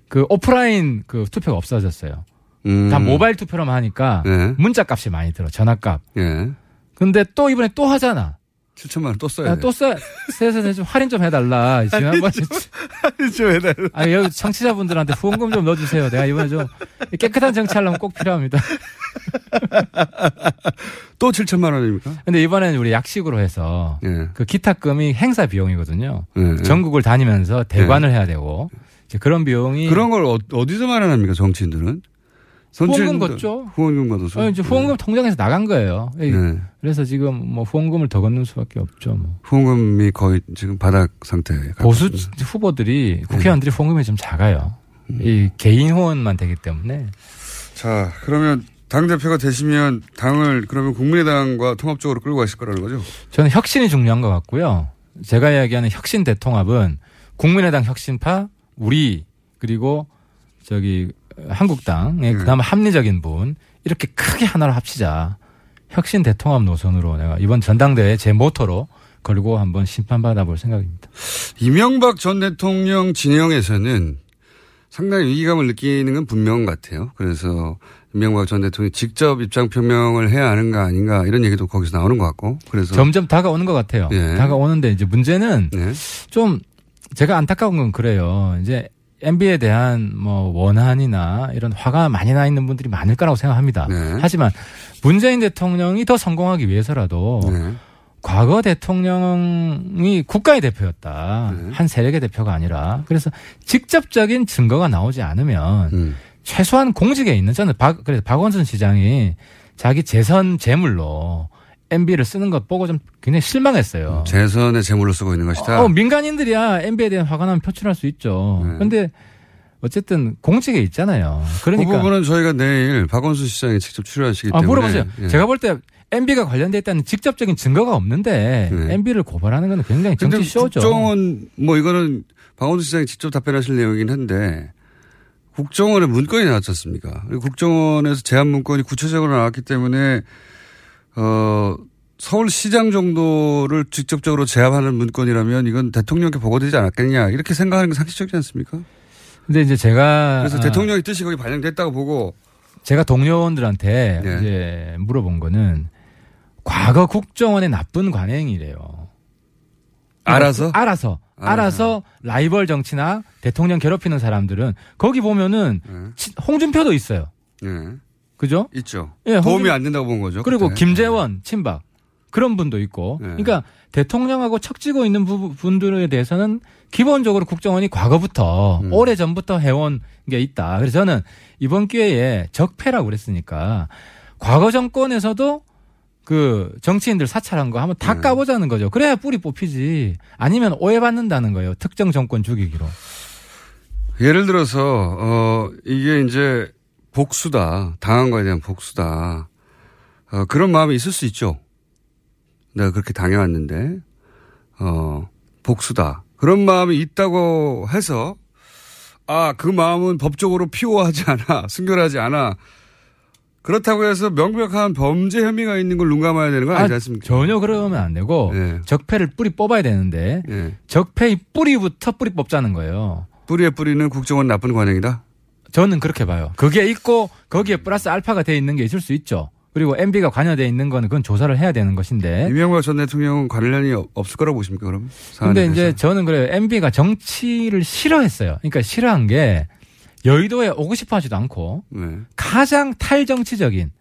그 오프라인 그 투표가 없어졌어요. 음. 다 모바일 투표로만 하니까 예. 문자 값이 많이 들어 전화 값. 예. 근데 또 이번에 또 하잖아. 7천만 원 또 써야 야, 돼. 또 써, 세서 좀 할인 좀 해달라. 지난번에. 좀 해달라. 아, 여기 청취자분들한테 후원금 좀 넣어주세요. 내가 이번에 좀 깨끗한 정치하려면 꼭 필요합니다. 또 7천만 원입니까? 근데 이번에는 우리 약식으로 해서 예. 그 기타금이 행사 비용이거든요. 예, 예. 전국을 다니면서 대관을 해야 되고 그런 비용이 그런 걸 어, 어디서 마련합니까, 정치인들은? 후원금 걷죠. 후원금 걷어서. 어, 이제 후원금 통장에서 나간 거예요. 예. 그래서 지금 뭐 후원금을 더 걷는 수밖에 없죠. 뭐. 후원금이 거의 지금 바닥 상태에. 가깝습니다. 보수 후보들이 국회의원들이 후원금이 좀 작아요. 이 개인 후원만 되기 때문에 자, 그러면 당 대표가 되시면 당을 그러면 국민의당과 통합적으로 끌고 가실 거라는 거죠? 저는 혁신이 중요한 것 같고요. 제가 이야기하는 혁신 대통합은 국민의당 혁신파, 우리 그리고 저기 한국당, 그다음 합리적인 분 이렇게 크게 하나로 합치자. 혁신 대통합 노선으로 내가 이번 전당대회 제 모토로 걸고 한번 심판받아 볼 생각입니다. 이명박 전 대통령 진영에서는 상당히 위기감을 느끼는 건 분명한 것 같아요. 그래서 이명박 전 대통령이 직접 입장 표명을 해야 하는가 아닌가 이런 얘기도 거기서 나오는 것 같고. 그래서 점점 다가오는 것 같아요. 예. 다가오는데 이제 문제는 네. 좀 제가 안타까운 건 그래요. 이제 MB에 대한 뭐 원한이나 이런 화가 많이 나 있는 분들이 많을 거라고 생각합니다. 네. 하지만 문재인 대통령이 더 성공하기 위해서라도 네. 과거 대통령이 국가의 대표였다. 네. 한 세력의 대표가 아니라. 그래서 직접적인 증거가 나오지 않으면 음. 최소한 공직에 있는 저는 박, 그래서 박원순 시장이 자기 재선 재물로 MB를 쓰는 것 보고 좀 굉장히 실망했어요. 재선의 재물로 쓰고 있는 것이다. 어, 민간인들이야 MB에 대한 화가 나면 표출할 수 있죠. 네. 근데 어쨌든 공직에 있잖아요. 그 그러니까 부분은 저희가 내일 박원순 시장이 직접 출연하시기 아, 때문에 물어보세요. 예. 제가 볼 때 MB가 관련돼 있다는 직접적인 증거가 없는데 네. MB를 고발하는 건 굉장히 정치 쇼죠. 국정원 뭐 이거는 박원순 시장이 직접 답변하실 내용이긴 한데 국정원에 문건이 나왔지 않습니까? 국정원에서 제안 문건이 구체적으로 나왔기 때문에 어 서울시장 정도를 직접적으로 제압하는 문건이라면 이건 대통령께 보고되지 않았겠냐 이렇게 생각하는 게 상식적이지 않습니까? 근데 이제 제가 그래서 아, 대통령의 뜻이 거기 반영됐다고 보고 제가 동료원들한테 네. 이제 물어본 거는 과거 국정원의 나쁜 관행이래요. 알아서 알아서 알아서 라이벌 정치나 대통령 괴롭히는 사람들은 거기 보면은 네. 치- 홍준표도 있어요. 예 그죠? 있죠. 예, 도움이 안 된다고 본 거죠. 그리고 그때. 김재원 친박 그런 분도 있고. 네. 그러니까 대통령하고 척지고 있는 부- 분들에 대해서는 기본적으로 국정원이 과거부터 음. 오래 전부터 해온 게 있다. 그래서 저는 이번 기회에 적폐라고 그랬으니까 과거 정권에서도 그 정치인들 사찰한 거 한번 다 네. 까보자는 거죠. 그래야 뿌리 뽑히지. 아니면 오해받는다는 거예요. 특정 정권 죽이기로. 예를 들어서 어 이게 이제 복수다 당한 거에 대한 복수다 어, 그런 마음이 있을 수 있죠. 내가 그렇게 당해왔는데 어 복수다 그런 마음이 있다고 해서 아 그 마음은 법적으로 피고하지 않아 순결하지 않아 그렇다고 해서 명백한 범죄 혐의가 있는 걸 눈 감아야 되는 건 아니지 않습니까? 전혀 그러면 안 되고 예. 적폐를 뿌리 뽑아야 되는데 예. 적폐의 뿌리부터 뿌리 뽑자는 거예요. 뿌리에 뿌리는 국정원 나쁜 관행이다. 저는 그렇게 봐요. 그게 있고 거기에 플러스 알파가 돼 있는 게 있을 수 있죠. 그리고 MB가 관여돼 있는 거는 그건 조사를 해야 되는 것인데. 이명박 전 대통령은 관련이 없- 없을 거라고 보십니까 그럼? 근데 이제 대해서? 저는 그래요. MB가 정치를 싫어했어요. 그러니까 싫어한 게 여의도에 오고 싶어 하지도 않고 네. 가장 탈정치적인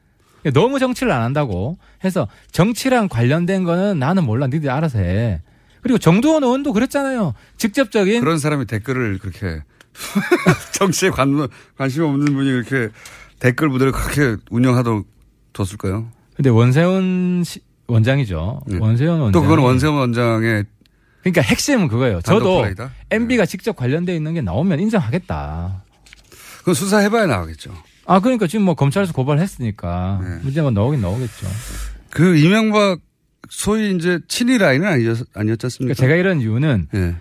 너무 정치를 안 한다고 해서 정치랑 관련된 거는 나는 몰라 니들이 알아서 해. 그리고 정두원 의원도 그랬잖아요. 직접적인 그런 사람이 댓글을 그렇게 정치에 관, 관심 없는 분이 그렇게 댓글 부대를 그렇게 운영하도록 뒀을까요? 근데 원세훈 시- 원장이죠. 네. 원세훈 원장. 또 그건 원세훈 원장의 그러니까 핵심은 그거예요. 저도 플레이다? MB가 직접 관련돼 있는 게 나오면 인정하겠다. 그건 수사해봐야 나오겠죠. 아 그러니까 지금 뭐 검찰에서 고발했으니까 네. 문제가 나오긴 나오겠죠. 그 이명박 소위 이제 친위 라인은 아니었, 아니었지 않습니까? 그러니까 제가 이런 이유는 예.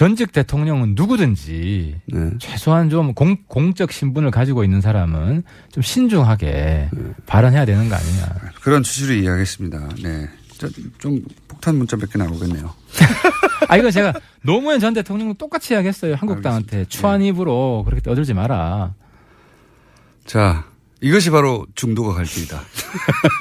전직 대통령은 누구든지 네. 최소한 좀 공, 공적 신분을 가지고 있는 사람은 좀 신중하게 발언해야 되는 거 아니냐. 그런 취지로 이해하겠습니다. 네. 저, 좀 폭탄 문자 몇 개 나오겠네요. 아 이거 제가 노무현 전 대통령도 똑같이 이야기했어요. 한국당한테 알겠습니다. 추한 입으로 그렇게 떠들지 마라. 자, 이것이 바로 중도가 갈 길이다.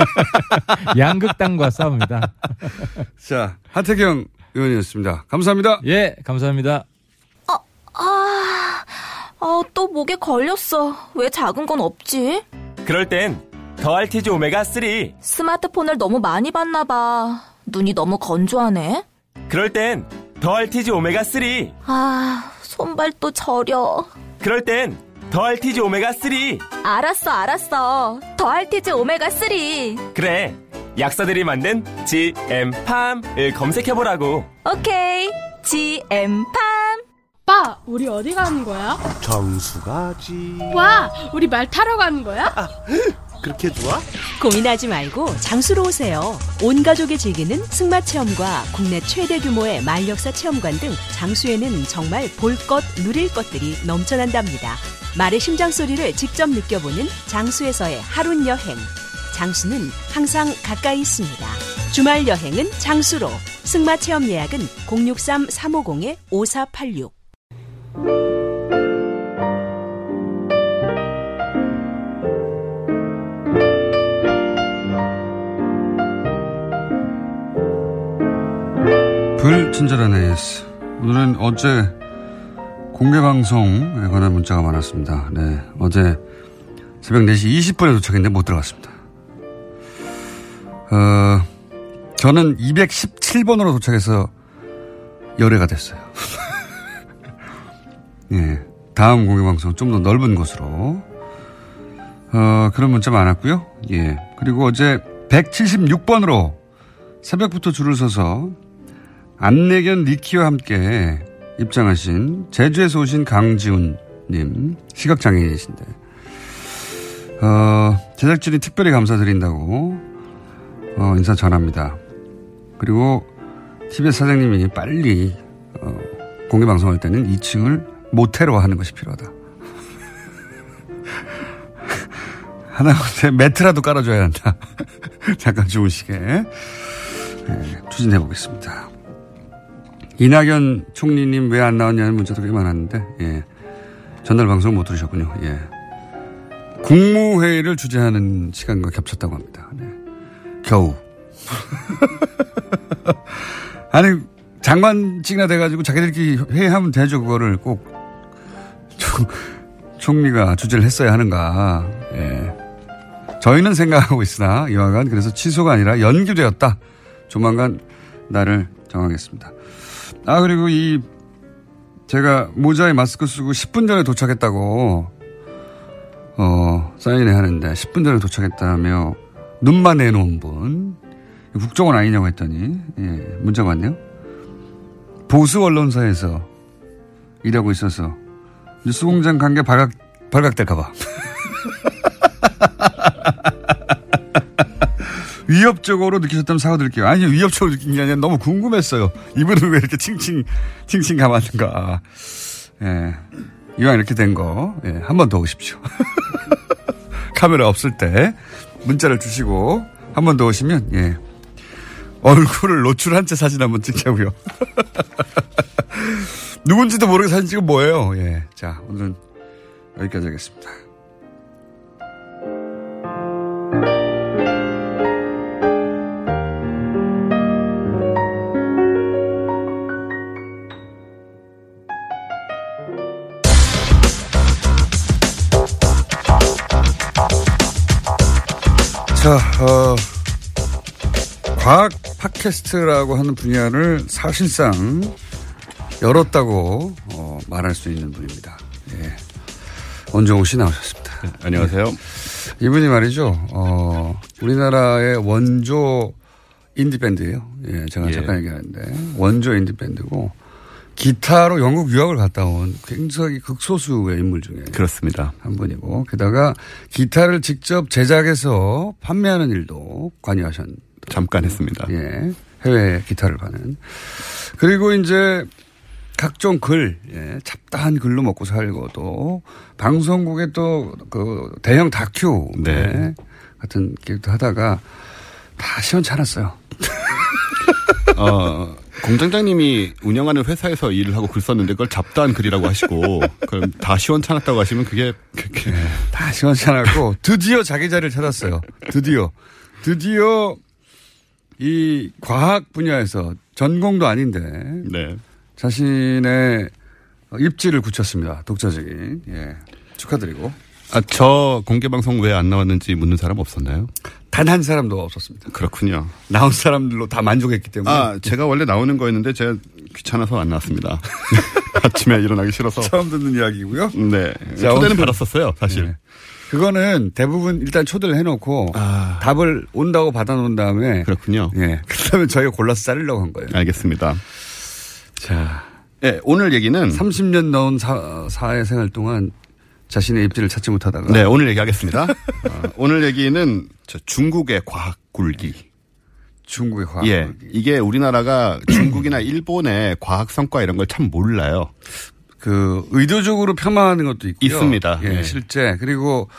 양극당과 싸웁니다. 자, 하태경 의원이었습니다. 감사합니다. 예, 감사합니다. 아, 아, 또 목에 걸렸어. 왜 작은 건 없지? 그럴 땐 더 알티지 오메가 3. 스마트폰을 너무 많이 봤나 봐. 눈이 너무 건조하네. 그럴 땐 더 알티지 오메가 3. 아, 손발도 저려. 그럴 땐 더 알티지 오메가 3. 알았어, 알았어. 더 알티즈 오메가 3. 그래. 약사들이 만든 GM팜을 검색해보라고. 오케이. GM팜. 오빠, 우리 어디 가는 거야? 정수 가지. 와, 우리 말 타러 가는 거야? 그렇게 좋아? 고민하지 말고 장수로 오세요. 온 가족이 즐기는 승마 체험과 국내 최대 규모의 말역사 체험관 등 장수에는 정말 볼 것, 누릴 것들이 넘쳐난답니다. 말의 심장 소리를 직접 느껴보는 장수에서의 하룬 여행. 장수는 항상 가까이 있습니다. 주말 여행은 장수로. 승마 체험 예약은 063-350-5486. 불친절한 AS. 오늘은 어제 공개방송에 관한 문자가 많았습니다. 네. 어제 새벽 4시 20분에 도착했는데 못 들어갔습니다. 어, 저는 217번으로 도착해서 열애가 됐어요. 예. 다음 공개방송 좀 더 넓은 곳으로. 어, 그런 문자 많았고요. 예. 그리고 어제 176번으로 새벽부터 줄을 서서 안내견 리키와 함께 입장하신 제주에서 오신 강지훈님 시각장애인이신데 어, 제작진이 특별히 감사드린다고 어, 인사 전합니다. 그리고 TBS 사장님이 빨리 어, 공개 방송할 때는 2층을 모텔로 하는 것이 필요하다. 하나같이 매트라도 깔아줘야 한다. 잠깐 주무시게 네, 추진해 보겠습니다. 이낙연 총리님 왜 안 나왔냐는 문자도 꽤 많았는데, 예. 전날 방송 못 들으셨군요. 예. 국무회의를 주재하는 시간과 겹쳤다고 합니다. 네. 겨우. 아니, 장관직이나 돼가지고 자기들끼리 회의하면 되죠. 그거를 꼭 총, 총리가 주재를 했어야 하는가. 예. 저희는 생각하고 있으나 이와간 그래서 취소가 아니라 연기되었다. 조만간 날을 정하겠습니다. 아, 그리고 이, 제가 모자에 마스크 쓰고 10분 전에 도착했다고, 어, 사인회 하는데 10분 전에 도착했다며 눈만 내놓은 분, 국정원 아니냐고 했더니 예, 문자가 왔네요. 보수 언론사에서 일하고 있어서 뉴스공장 관계 발각 발각될까봐 위협적으로 느끼셨다면 사과드릴게요. 아니 위협적으로 느낀 게 아니라 너무 궁금했어요. 이분은 왜 이렇게 칭칭 칭칭 감았는가. 예. 이왕 이렇게 된 거, 예, 한 번 더 오십시오. 카메라 없을 때 문자를 주시고 한 번 더 오시면, 예. 얼굴을 노출한 채 사진 한번 찍자고요. 누군지도 모르게 사진 찍은 뭐예요? 예. 자, 오늘은 여기까지 하겠습니다. 자, 어, 과학 팟캐스트라고 하는 분야를 사실상 열었다고 어, 말할 수 있는 분입니다. 예. 원종우 씨 나오셨습니다. 안녕하세요. 예. 이분이 말이죠. 어, 우리나라의 원조 인디밴드예요. 예, 제가 예. 잠깐 얘기하는데 원조 인디밴드고 기타로 영국 유학을 갔다 온 굉장히 극소수의 인물 중에 그렇습니다. 한 분이고 게다가 기타를 직접 제작해서 판매하는 일도 관여하셨. 잠깐 했습니다. 예, 해외 기타를 파는. 그리고 이제 각종 글, 예, 잡다한 글로 먹고 살고 또 방송국에 또 그 대형 다큐 네. 예, 같은 기획도 하다가 다 시원찮았어요. 어, 공장장님이 운영하는 회사에서 일을 하고 글 썼는데 그걸 잡다한 글이라고 하시고 그럼 다 시원찮았다고 하시면 그게 그렇게 다 시원찮았고 드디어 자기 자리를 찾았어요. 드디어 드디어 이 과학 분야에서 전공도 아닌데 네. 자신의 입지를 굳혔습니다. 독자적인 예 축하드리고 아, 저 공개 방송 왜 안 나왔는지 묻는 사람 없었나요? 단 한 사람도 없었습니다. 그렇군요. 나온 사람들로 다 만족했기 때문에 아, 제가 원래 나오는 거였는데 제가 귀찮아서 안 나왔습니다. 아침에 일어나기 싫어서. 처음 듣는 이야기고요. 네. 자, 초대는 오늘- 받았었어요, 사실. 네. 그거는 대부분 일단 초대를 해놓고 아. 답을 온다고 받아놓은 다음에 그렇군요. 예 그다음에 저희가 골라서 자르려고 한 거예요. 알겠습니다. 자 네, 오늘 얘기는 30년 넘은 사, 사회 생활 동안 자신의 입지를 찾지 못하다가 네, 오늘 얘기하겠습니다. 어, 오늘 얘기는 저 중국의 과학 굴기. 중국의 과학 예. 굴기. 이게 우리나라가 중국이나 일본의 과학 성과 이런 걸 참 몰라요. 그 의도적으로 폄하하는 것도 있고요. 있습니다. 예, 네. 실제 그리고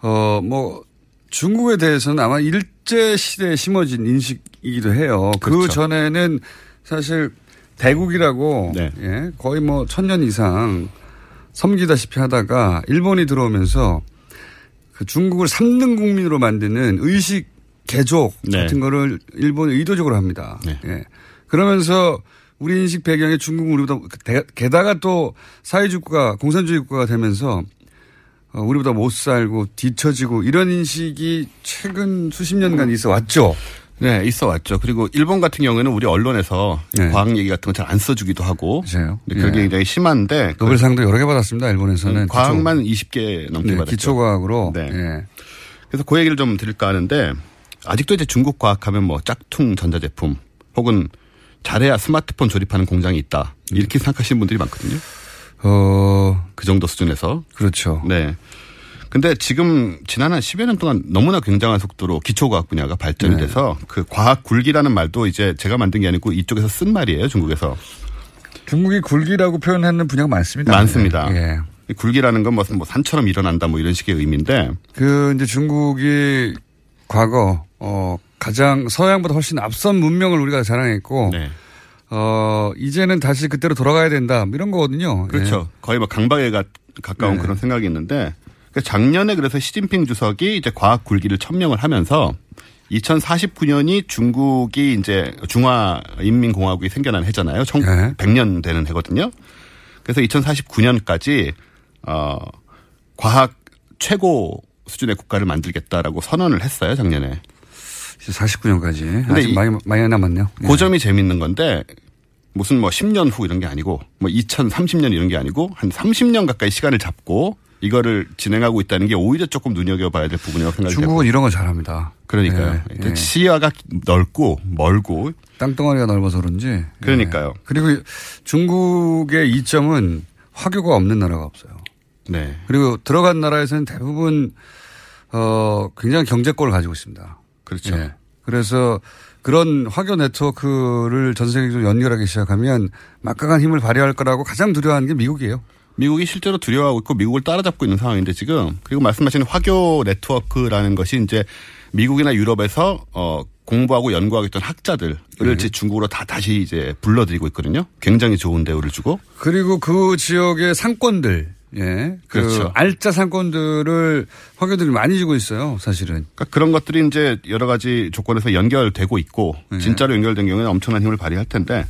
어 뭐 중국에 대해서는 아마 일제 시대에 심어진 인식이기도 해요. 그 그렇죠. 전에는 사실 대국이라고 네. 예, 거의 뭐 천년 이상 섬기다시피 하다가 일본이 들어오면서 그 중국을 3등 국민으로 만드는 의식 개족 네. 같은 거를 일본이 의도적으로 합니다. 네. 예. 그러면서 우리 인식 배경에 중국은 우리보다 대- 게다가 또 사회주의 국가, 공산주의 국가가 되면서 어, 우리보다 못 살고 뒤처지고 이런 인식이 최근 수십 년간 있어 왔죠. 네, 있어 왔죠. 그리고 일본 같은 경우에는 우리 언론에서 네. 과학 얘기 같은 거 잘 안 써주기도 하고. 맞아요. 근데 그게 예. 굉장히 심한데. 그 노벨상도 여러 개 받았습니다. 일본에서는 과학만 20개 넘게 네, 받았죠. 기초과학으로. 네. 예. 그래서 그 얘기를 좀 드릴까 하는데 아직도 이제 중국 과학 하면 뭐 짝퉁 전자제품 혹은 잘해야 스마트폰 조립하는 공장이 있다. 이렇게 생각하시는 분들이 많거든요. 어, 그 정도 수준에서. 그렇죠. 네. 근데 지금 지난 한 10여 년 동안 너무나 굉장한 속도로 기초과학 분야가 발전이 네. 돼서 그 과학 굴기라는 말도 이제 제가 만든 게 아니고 이쪽에서 쓴 말이에요, 중국에서. 중국이 굴기라고 표현하는 분야가 많습니다. 많습니다. 예. 이 굴기라는 건 무슨 뭐 산처럼 일어난다 뭐 이런 식의 의미인데 그 이제 중국이 과거 어 가장 서양보다 훨씬 앞선 문명을 우리가 자랑했고 네. 어 이제는 다시 그때로 돌아가야 된다 뭐 이런 거거든요. 그렇죠. 거의 뭐 강박에 가, 가까운 네. 그런 생각이 있는데 그 작년에 그래서 시진핑 주석이 이제 과학 굴기를 천명을 하면서 2049년이 중국이 이제 중화인민공화국이 생겨난 해잖아요. 청, 네. 100년 되는 해거든요. 그래서 2049년까지 어 과학 최고 수준의 국가를 만들겠다라고 선언을 했어요, 작년에. 예. 49년까지 근데 아직 이- 많이 많이 남았네요. 예. 그 점이 재밌는 건데 무슨 뭐 10년 후 이런 게 아니고 뭐 2030년 이런 게 아니고 한 30년 가까이 시간을 잡고 이거를 진행하고 있다는 게 오히려 조금 눈여겨봐야 될 부분이라고 생각이 중국은 되고. 이런 거 잘합니다. 그러니까요. 예, 예. 시야가 넓고 멀고 땅덩어리가 넓어서 그런지. 그러니까요. 예. 그리고 중국의 이점은 화교가 없는 나라가 없어요. 네. 그리고 들어간 나라에서는 대부분 어 굉장히 경제권을 가지고 있습니다. 그렇죠. 예. 그래서 그런 화교 네트워크를 전 세계적으로 연결하기 시작하면 막강한 힘을 발휘할 거라고 가장 두려워하는 게 미국이에요. 미국이 실제로 두려워하고 있고 미국을 따라잡고 있는 상황인데 지금 그리고 말씀하신 화교 네트워크라는 것이 이제 미국이나 유럽에서 어 공부하고 연구하고 있던 학자들을 네. 이제 중국으로 다 다시 이제 불러들이고 있거든요. 굉장히 좋은 대우를 주고 그리고 그 지역의 상권들, 예. 그 그렇죠. 알짜 상권들을 화교들이 많이 주고 있어요, 사실은. 그러니까 그런 것들이 이제 여러 가지 조건에서 연결되고 있고 네. 진짜로 연결된 경우에는 엄청난 힘을 발휘할 텐데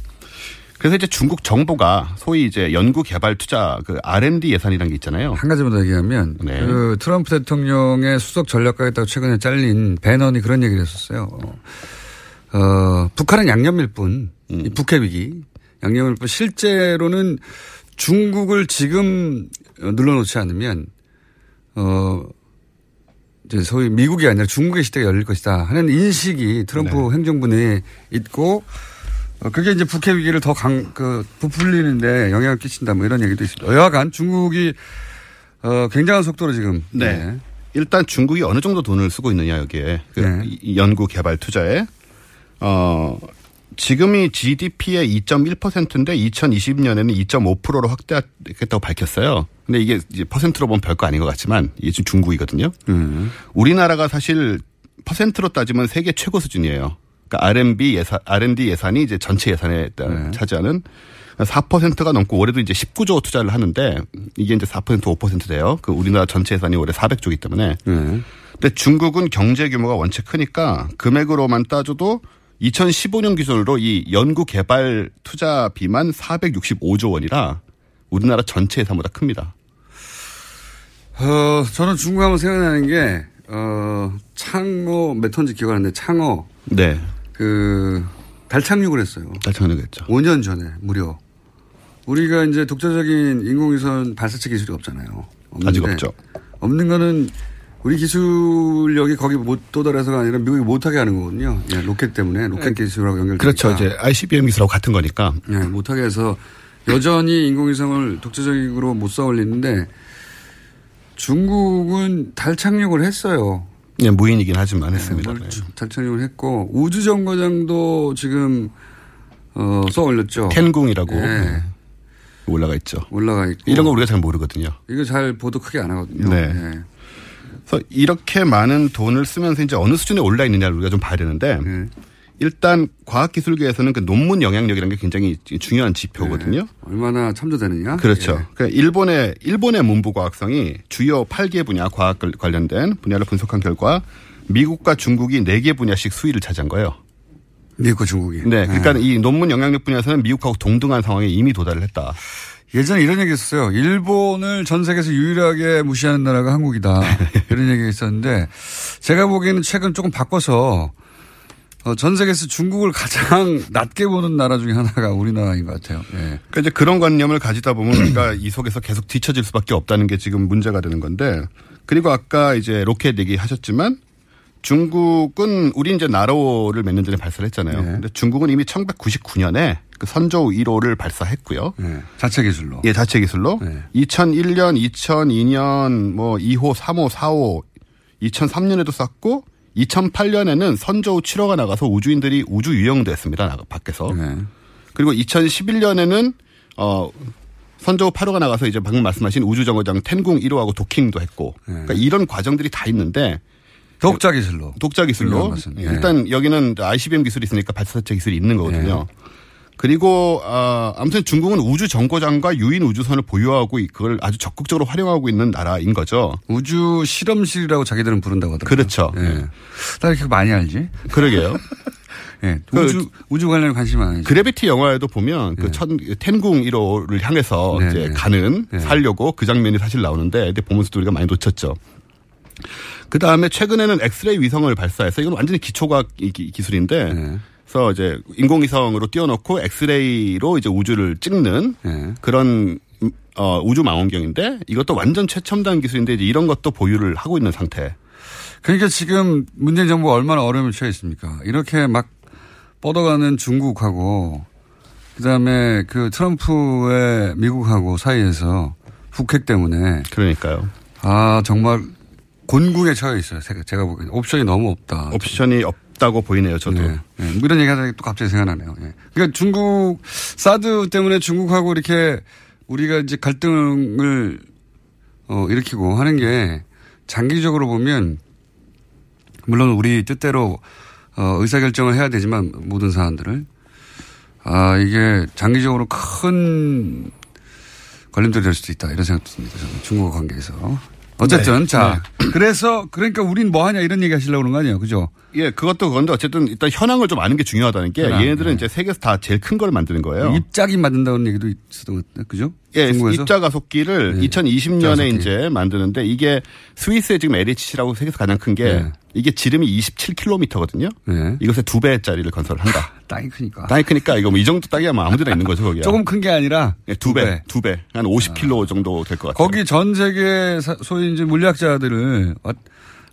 그래서 이제 중국 정부가 소위 이제 연구 개발 투자 그 R&D 예산이라는 게 있잖아요. 한 가지만 더 얘기하면 네. 그 트럼프 대통령의 수석 전략가였다고 최근에 잘린 배넌이 그런 얘기를 했었어요. 어, 북한은 양념일 뿐, 음. 이 북핵 위기 양념일 뿐 실제로는 중국을 지금 어, 눌러놓지 않으면 어 이제 소위 미국이 아니라 중국의 시대가 열릴 것이다 하는 인식이 트럼프 네. 행정부 내에 있고 어, 그게 이제 북핵 위기를 더 강, 그, 부풀리는데 영향을 끼친다 뭐 이런 얘기도 있습니다. 여하간 중국이 어, 굉장한 속도로 지금. 네. 일단 중국이 어느 정도 돈을 쓰고 있느냐 여기에 그 네. 이 연구 개발 투자에 어 지금이 GDP의 2.1%인데 2020년에는 2.5%로 확대하겠다고 밝혔어요. 근데 이게 이제 퍼센트로 보면 별거 아닌 것 같지만 이게 지금 중국이거든요. 음. 우리나라가 사실 퍼센트로 따지면 세계 최고 수준이에요. 그러니까 R&D 예산, R&D 예산이 이제 전체 예산에 네. 차지하는 4%가 넘고 올해도 이제 19조 투자를 하는데 이게 이제 4% 5% 돼요. 그 우리나라 전체 예산이 올해 400조이기 때문에. 네. 근데 중국은 경제 규모가 원체 크니까 금액으로만 따져도 2015년 기준으로 이 연구 개발 투자비만 465조 원이라 우리나라 전체 예산보다 큽니다. 어, 저는 중국 하면 생각나는 게, 어, 창어, 몇 톤지 기억 안 나는데, 창어. 네. 그, 달 착륙을 했어요. 달 착륙 했죠. 5년 전에, 무려. 우리가 이제 독자적인 인공위성 발사체 기술이 없잖아요. 아직 없죠. 없는 거는 우리 기술력이 거기 못 도달해서가 아니라 미국이 못하게 하는 거거든요. 예, 로켓 때문에, 로켓 기술하고 연결되니까. 그렇죠. 이제 ICBM 기술하고 같은 거니까. 예, 못하게 해서 여전히 인공위성을 독자적으로 못 쏘올리는데 중국은 달 착륙을 했어요. 예, 무인이긴 하지만 했습니다. 네, 달 착륙을 했고 우주정거장도 지금 어, 쏘올렸죠. 텐궁이라고 네. 올라가 있죠. 올라가 있고 이런 거 우리가 잘 모르거든요. 이거 잘 보도 크게 안 하거든요. 네. 네. 그래서 이렇게 많은 돈을 쓰면서 이제 어느 수준에 올라 있느냐를 우리가 좀 봐야 되는데 네. 일단 과학기술계에서는 그 논문 영향력이라는 게 굉장히 중요한 지표거든요. 얼마나 참조되느냐? 그렇죠. 예. 그러니까 일본의 일본의 문부과학성이 주요 8개 분야 과학 관련된 분야를 분석한 결과 미국과 중국이 4개 분야씩 수위를 차지한 거예요. 미국과 중국이. 네. 그러니까 이 논문 영향력 분야에서는 미국하고 동등한 상황에 이미 도달을 했다. 예전에 이런 얘기 했었어요. 일본을 전 세계에서 유일하게 무시하는 나라가 한국이다. 이런 얘기가 있었는데 제가 보기에는 최근 조금 바꿔서 어, 전 세계에서 중국을 가장 낮게 보는 나라 중에 하나가 우리나라인 것 같아요. 예. 그러니까 이제 그런 관념을 가지다 보면 우리가 이 속에서 계속 뒤처질 수밖에 없다는 게 지금 문제가 되는 건데 그리고 아까 이제 로켓 얘기 하셨지만 중국은 우리 이제 나로를 몇 년 전에 발사를 했잖아요. 네. 근데 중국은 이미 1999년에 그 선저우 1호를 발사했고요. 예. 자체 기술로. 예, 자체 기술로. 네. 2001년, 2002년 뭐 2호, 3호, 4호, 2003년에도 쐈고 2008년에는 선저우 7호가 나가서 우주인들이 우주 유영도 했습니다. 밖에서. 네. 그리고 2011년에는 어 선저우 8호가 나가서 이제 방금 말씀하신 우주정거장 텐궁 1호하고 도킹도 했고 네. 그러니까 이런 과정들이 다 있는데 독자 기술로. 독자 기술로. 예, 네. 일단 여기는 ICBM 기술이 있으니까 발사체 기술이 있는 거거든요. 그리고 아 아무튼 중국은 우주 정거장과 유인 우주선을 보유하고 이- 그걸 아주 적극적으로 활용하고 있는 나라인 거죠. 우주 실험실이라고 자기들은 부른다고 하더라고요. 그렇죠. 예. 나 이렇게 많이 알지? 그러게요. 예. 그 우주, 우주 관련 관심 많으죠. 그래비티 영화에도 보면 그 천, 텐궁 1호를 향해서 네, 이제 네. 가는 네. 살려고 그 장면이 사실 나오는데 보면서도 우리가 많이 놓쳤죠. 그 다음에 최근에는 엑스레이 위성을 발사해서 이건 완전히 기초과학 기- 기술인데 네. 그래서 이제 인공위성으로 띄워놓고 엑스레이로 이제 우주를 찍는 네. 그런 음, 어, 우주 망원경인데 이것도 완전 최첨단 기술인데 이제 이런 것도 보유를 하고 있는 상태. 그러니까 지금 문재인 정부가 얼마나 어려움을 처해 있습니까? 이렇게 막 뻗어가는 중국하고 그다음에 그 트럼프의 미국하고 사이에서 북핵 때문에 그러니까요. 아 정말 곤궁에 처해 있어요. 제가, 제가 보기엔 옵션이 너무 없다. 옵션이 없 다고 보이네요. 저도. 네. 네. 뭐 이런 얘기하다가 또 갑자기 생각나네요. 예. 그러니까 중국 사드 때문에 중국하고 이렇게 우리가 이제 갈등을 어, 일으키고 하는 게 장기적으로 보면 물론 우리 뜻대로 어, 의사결정을 해야 되지만 모든 사안들을 아 이게 장기적으로 큰 걸림돌이 될 수도 있다 이런 생각도 듭니다. 저는 중국과 관계에서 어쨌든 네. 자 그래서 그러니까 우린 뭐 하냐 이런 얘기 하시려고 그런 거 아니에요, 그죠? 예, 그것도 그건데 어쨌든 일단 현황을 좀 아는 게 중요하다는 게 현황, 얘네들은 네. 이제 세계에서 다 제일 큰 걸 만드는 거예요. 입작이 만든다는 얘기도 있었던 것 그죠? 예, 중국에서? 입자 가속기를 네. 2020년에 가속기. 이제 만드는데 이게 스위스의 지금 LHC라고 세계에서 가장 큰게 네. 이게 지름이 27km거든요. 네. 이것의 두 배짜리를 건설을 한다. 땅이 크니까. 땅이 크니까 이거 뭐 이 정도 땅이야 뭐 아무데나 있는 거죠 거기야. 조금 큰 게 아니라 예, 두 배, 두 배, 한 50km 정도 될 것 같아요. 거기 전 세계 사- 소위 이제 물리학자들을 와-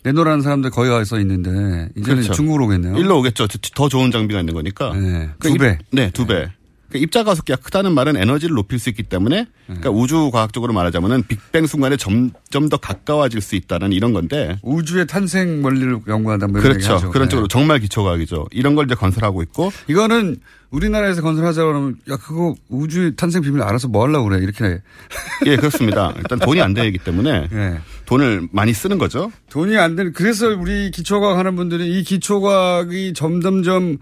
내놓으라는 사람들 거기 가서 있는데 이제는 그렇죠. 중국으로 오겠네요. 일로 오겠죠. 더- 더 좋은 장비가 있는 거니까. 네. 그두 입- 배. 네, 두 배. 그러니까 입자 가속기가 크다는 말은 에너지를 높일 수 있기 때문에 네. 그러니까 우주 과학적으로 말하자면은 빅뱅 순간에 점점 더 가까워질 수 있다는 이런 건데 우주의 탄생 원리를 연구한다 뭐 그렇죠. 그런 네. 쪽으로 정말 기초 과학이죠. 이런 걸 이제 건설하고 있고 이거는 우리나라에서 건설하자 그러면 야 그거 우주의 탄생 비밀 알아서 뭐 하려고 그래 이렇게 예, 그렇습니다. 일단 돈이 안 되기 때문에 네. 돈을 많이 쓰는 거죠. 돈이 안 되는 그래서 우리 기초과학 하는 분들이 이 기초과학이 점점점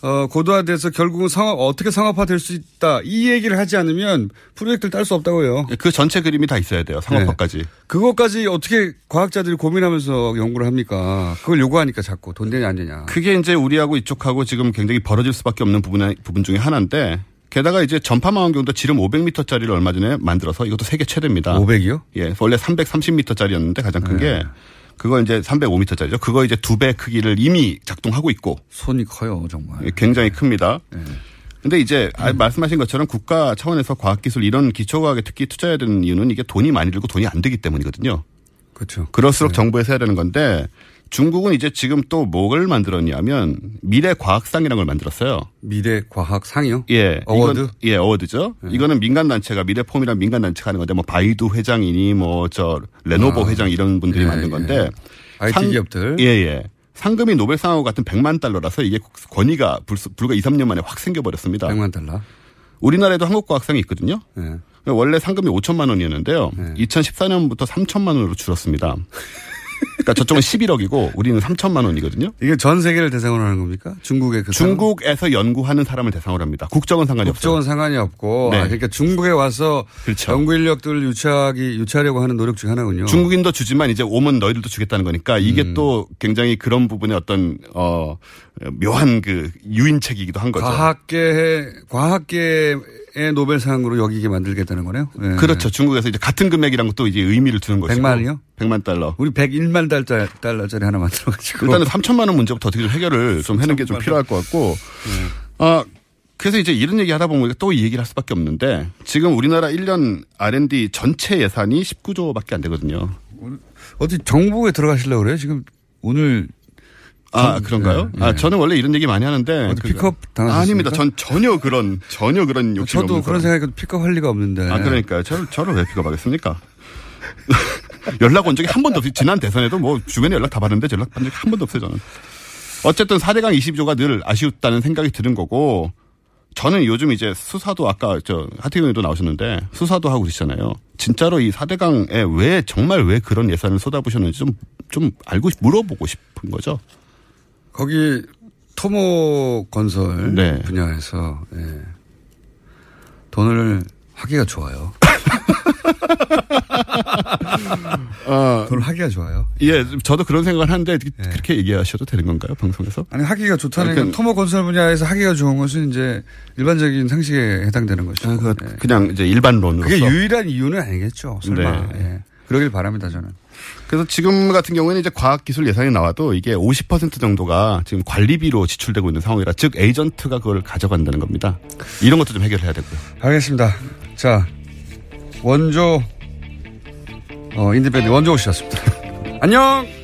어, 고도화돼서 결국은 상업, 어떻게 상업화될 수 있다. 이 얘기를 하지 않으면 프로젝트를 딸 수 없다고요. 예, 그 전체 그림이 다 있어야 돼요. 상업화까지. 그것까지 어떻게 과학자들이 고민하면서 연구를 합니까? 그걸 요구하니까 자꾸 돈 되냐 안 되냐. 그게 이제 우리하고 이쪽하고 지금 굉장히 벌어질 수밖에 없는 부분, 부분 중에 하나인데 게다가 이제 전파망원경도 지름 500m짜리를 얼마 전에 만들어서 이것도 세계 최대입니다. 500이요? 예, 원래 330m짜리였는데 가장 큰게 그거 이제 305m짜리죠. 그거 이제 두 배 크기를 이미 작동하고 있고 손이 커요 정말. 예, 굉장히 큽니다. 근데 이제 아, 말씀하신 것처럼 국가 차원에서 과학기술 이런 기초과학에 특히 투자해야 되는 이유는 이게 돈이 많이 들고 돈이 안 되기 때문이거든요. 그렇죠. 그럴수록 정부에서 해야 되는 건데 중국은 이제 지금 또 뭘 만들었냐면 미래 과학상이라는 걸 만들었어요. 미래 과학상이요? 예. award? 이건- 예, award죠. 이거는 민간 단체가 미래포럼이라는 민간 단체가 하는 건데 뭐 바이두 회장이니 뭐 저 레노버 아. 회장 이런 분들이 예, 만든 건데. IT 상- 기업들. 예, 예. 상금이 노벨상하고 같은 100만 달러라서 이게 권위가 불- 불과 2, 3년 만에 확 생겨버렸습니다. 100만 달러. 우리나라에도 한국과학상이 있거든요. 예. 원래 상금이 5천만 원이었는데요. 네. 2014년부터 3천만 원으로 줄었습니다. 그러니까 저쪽은 11억이고 우리는 3천만 원이거든요. 이게 전 세계를 대상으로 하는 겁니까? 중국의 그 중국에서 연구하는 사람을 대상으로 합니다. 국적은 상관이 없어요. 국적은 상관이 없고 네. 아, 그러니까 중국에 와서 그렇죠. 연구 인력들을 유치하기 유치하려고 하는 노력 중 하나군요. 중국인도 주지만 이제 오면 너희들도 주겠다는 거니까 이게 음. 또 굉장히 그런 부분에 어떤 어 묘한 그 유인책이기도 한 거죠. 과학계 과학계 의 노벨상으로 여기게 만들겠다는 거네요. 예. 그렇죠. 중국에서 이제 같은 금액이란 것도 이제 의미를 두는 것이고. 100만이요? 100만 달러. 우리 101만 달러, 달러짜리 하나 만들어가지고. 일단은 3천만 원 문제부터 어떻게 좀 해결을 좀 하는 게 좀 필요할 것 같고. 아, 그래서 이제 이런 얘기 하다 보면 또 이 얘기를 할 수밖에 없는데 지금 우리나라 1년 R&D 전체 예산이 19조밖에 안 되거든요. 어디 정부에 들어가시려고 그래요? 지금 오늘 아, 전- 그런가요? 네, 아, 네. 저는 원래 이런 얘기 많이 하는데. 그- 픽업 당하셨습니까? 아닙니다. 전 전혀 그런, 전혀 그런 욕심 저도 그런. 생각이 픽업 할 리가 없는데. 아, 그러니까요. 저를, 저를 왜 픽업하겠습니까? 연락 온 적이 한 번도 없어요. 지난 대선에도 뭐 주변에 연락 다 받았는데 연락 받은 적이 한 번도 없어요, 저는. 어쨌든 4대강 22조가 늘 아쉬웠다는 생각이 드는 거고, 저는 요즘 이제 수사도 아까 저 하태경 의원도 나오셨는데 수사도 하고 그러시잖아요. 진짜로 이 4대강에 왜 정말 왜 그런 예산을 쏟아부셨는지 좀, 좀 알고 싶- 물어보고 싶은 거죠. 거기 토목 건설 네. 분야에서 예. 돈을 하기가 좋아요. 돈을 하기가 좋아요. 예, 저도 그런 생각을 하는데 그렇게 얘기하셔도 되는 건가요, 방송에서? 아니 하기가 좋다는 건 그- 토목 건설 분야에서 하기가 좋은 것은 이제 일반적인 상식에 해당되는 것이고. 그, 그냥 이제 일반론으로. 그게 유일한 이유는 아니겠죠. 설마. 네. 예. 그러길 바랍니다 저는. 그래서 지금 같은 경우에는 이제 과학기술 예산이 나와도 이게 50% 정도가 지금 관리비로 지출되고 있는 상황이라 즉 에이전트가 그걸 가져간다는 겁니다. 이런 것도 좀 해결해야 되고요. 알겠습니다. 자 원조 어, 인디밴드 원조 씨였습니다. 안녕!